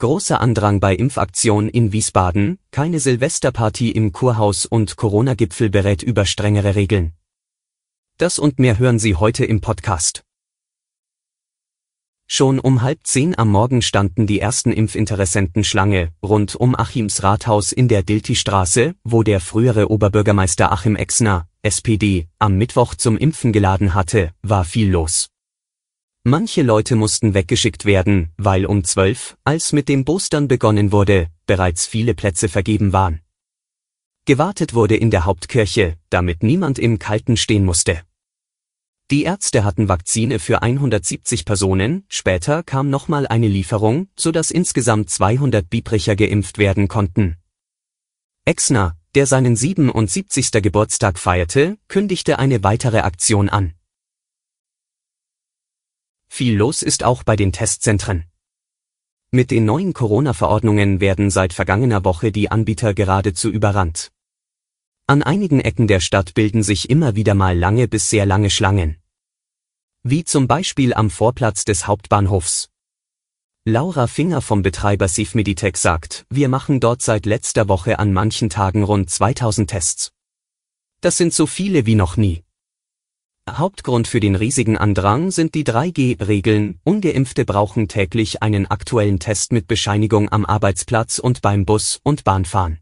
Großer Andrang bei Impfaktion in Wiesbaden, keine Silvesterparty im Kurhaus und Corona-Gipfel berät über strengere Regeln. Das und mehr hören Sie heute im Podcast. Schon um halb zehn am Morgen standen die ersten Impfinteressenten Schlange, rund um Achims Rathaus in der Dilti-Straße, wo der frühere Oberbürgermeister Achim Exner, SPD, am Mittwoch zum Impfen geladen hatte, war viel los. Manche Leute mussten weggeschickt werden, weil um zwölf, als mit dem Boostern begonnen wurde, bereits viele Plätze vergeben waren. Gewartet wurde in der Hauptkirche, damit niemand im Kalten stehen musste. Die Ärzte hatten Vakzine für 170 Personen, später kam nochmal eine Lieferung, so dass insgesamt 200 Biebricher geimpft werden konnten. Exner, der seinen 77. Geburtstag feierte, kündigte eine weitere Aktion an. Viel los ist auch bei den Testzentren. Mit den neuen Corona-Verordnungen werden seit vergangener Woche die Anbieter geradezu überrannt. An einigen Ecken der Stadt bilden sich immer wieder mal lange bis sehr lange Schlangen. Wie zum Beispiel am Vorplatz des Hauptbahnhofs. Laura Finger vom Betreiber Sifmeditech sagt, wir machen dort seit letzter Woche an manchen Tagen rund 2000 Tests. Das sind so viele wie noch nie. Hauptgrund für den riesigen Andrang sind die 3G-Regeln, ungeimpfte brauchen täglich einen aktuellen Test mit Bescheinigung am Arbeitsplatz und beim Bus- und Bahnfahren.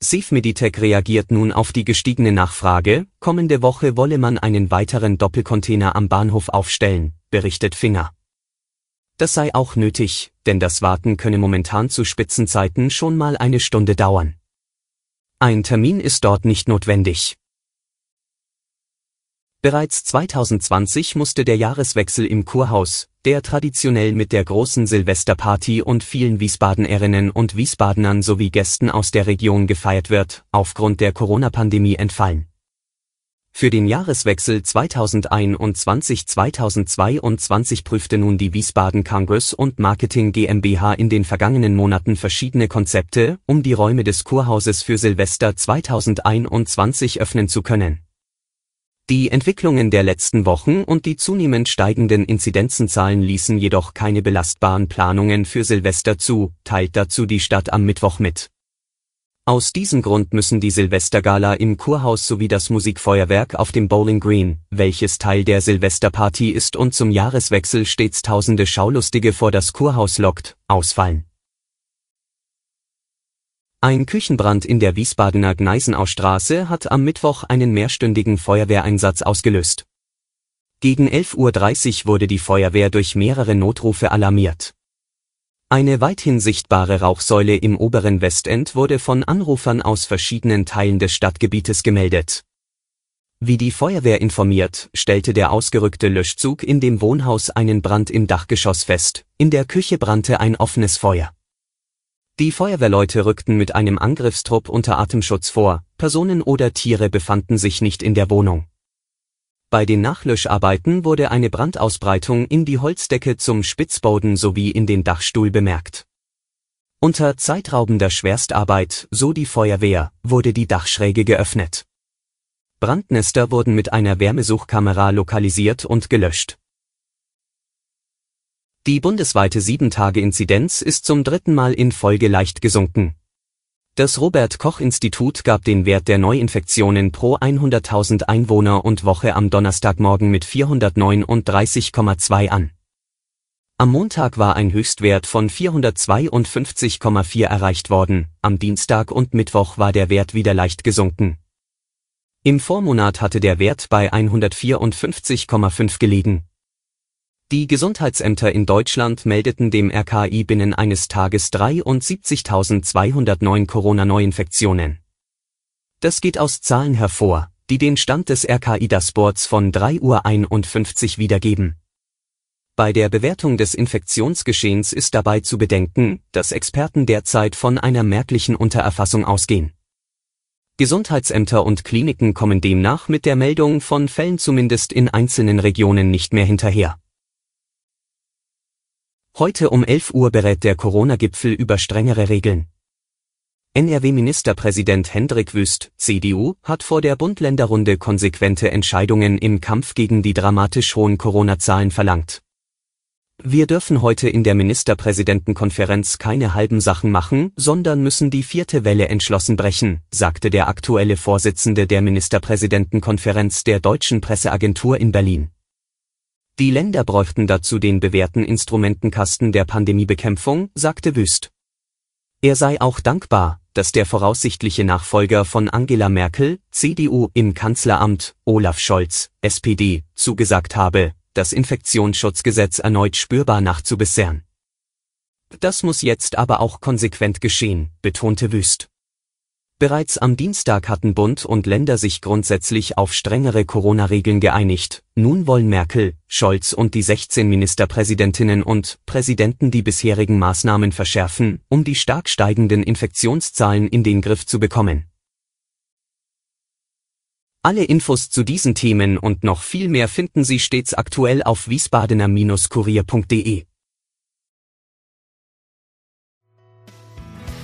Safemeditech reagiert nun auf die gestiegene Nachfrage, kommende Woche wolle man einen weiteren Doppelcontainer am Bahnhof aufstellen, berichtet Finger. Das sei auch nötig, denn das Warten könne momentan zu Spitzenzeiten schon mal eine Stunde dauern. Ein Termin ist dort nicht notwendig. Bereits 2020 musste der Jahreswechsel im Kurhaus, der traditionell mit der großen Silvesterparty und vielen Wiesbadenerinnen und Wiesbadenern sowie Gästen aus der Region gefeiert wird, aufgrund der Corona-Pandemie entfallen. Für den Jahreswechsel 2021-2022 prüfte nun die Wiesbaden Congress und Marketing GmbH in den vergangenen Monaten verschiedene Konzepte, um die Räume des Kurhauses für Silvester 2021 öffnen zu können die Entwicklungen der letzten Wochen und die zunehmend steigenden Inzidenzenzahlen ließen jedoch keine belastbaren Planungen für Silvester zu, teilt dazu die Stadt am Mittwoch mit. Aus diesem Grund müssen die Silvestergala im Kurhaus sowie das Musikfeuerwerk auf dem Bowling Green, welches Teil der Silvesterparty ist und zum Jahreswechsel stets tausende Schaulustige vor das Kurhaus lockt, ausfallen. Ein Küchenbrand in der Wiesbadener Gneisenaustraße hat am Mittwoch einen mehrstündigen Feuerwehreinsatz ausgelöst. Gegen 11.30 Uhr wurde die Feuerwehr durch mehrere Notrufe alarmiert. Eine weithin sichtbare Rauchsäule im oberen Westend wurde von Anrufern aus verschiedenen Teilen des Stadtgebietes gemeldet. Wie die Feuerwehr informiert, stellte der ausgerückte Löschzug in dem Wohnhaus einen Brand im Dachgeschoss fest, in der Küche brannte ein offenes Feuer. Die Feuerwehrleute rückten mit einem Angriffstrupp unter Atemschutz vor, Personen oder Tiere befanden sich nicht in der Wohnung. Bei den Nachlöscharbeiten wurde eine Brandausbreitung in die Holzdecke zum Spitzboden sowie in den Dachstuhl bemerkt. Unter zeitraubender Schwerstarbeit, so die Feuerwehr, wurde die Dachschräge geöffnet. Brandnester wurden mit einer Wärmesuchkamera lokalisiert und gelöscht. Die bundesweite 7-Tage-Inzidenz ist zum dritten Mal in Folge leicht gesunken. Das Robert Koch Institut gab den Wert der Neuinfektionen pro 100.000 Einwohner und Woche am Donnerstagmorgen mit 439,2 an. Am Montag war ein Höchstwert von 452,4 erreicht worden, am Dienstag und Mittwoch war der Wert wieder leicht gesunken. Im Vormonat hatte der Wert bei 154,5 gelegen. Die Gesundheitsämter in Deutschland meldeten dem RKI binnen eines Tages 73.209 Corona-Neuinfektionen. Das geht aus Zahlen hervor, die den Stand des RKI Dashboards von 3.51 Uhr wiedergeben. Bei der Bewertung des Infektionsgeschehens ist dabei zu bedenken, dass Experten derzeit von einer merklichen Untererfassung ausgehen. Gesundheitsämter und Kliniken kommen demnach mit der Meldung von Fällen zumindest in einzelnen Regionen nicht mehr hinterher. Heute um 11 Uhr berät der Corona-Gipfel über strengere Regeln. NRW-Ministerpräsident Hendrik Wüst, CDU, hat vor der Bund-Länder-Runde konsequente Entscheidungen im Kampf gegen die dramatisch hohen Corona-Zahlen verlangt. Wir dürfen heute in der Ministerpräsidentenkonferenz keine halben Sachen machen, sondern müssen die vierte Welle entschlossen brechen, sagte der aktuelle Vorsitzende der Ministerpräsidentenkonferenz der Deutschen Presseagentur in Berlin. Die Länder bräuchten dazu den bewährten Instrumentenkasten der Pandemiebekämpfung, sagte Wüst. Er sei auch dankbar, dass der voraussichtliche Nachfolger von Angela Merkel, CDU, im Kanzleramt, Olaf Scholz, SPD, zugesagt habe, das Infektionsschutzgesetz erneut spürbar nachzubessern. Das muss jetzt aber auch konsequent geschehen, betonte Wüst. Bereits am Dienstag hatten Bund und Länder sich grundsätzlich auf strengere Corona-Regeln geeinigt. Nun wollen Merkel, Scholz und die 16 Ministerpräsidentinnen und Präsidenten die bisherigen Maßnahmen verschärfen, um die stark steigenden Infektionszahlen in den Griff zu bekommen. Alle Infos zu diesen Themen und noch viel mehr finden Sie stets aktuell auf wiesbadener-kurier.de.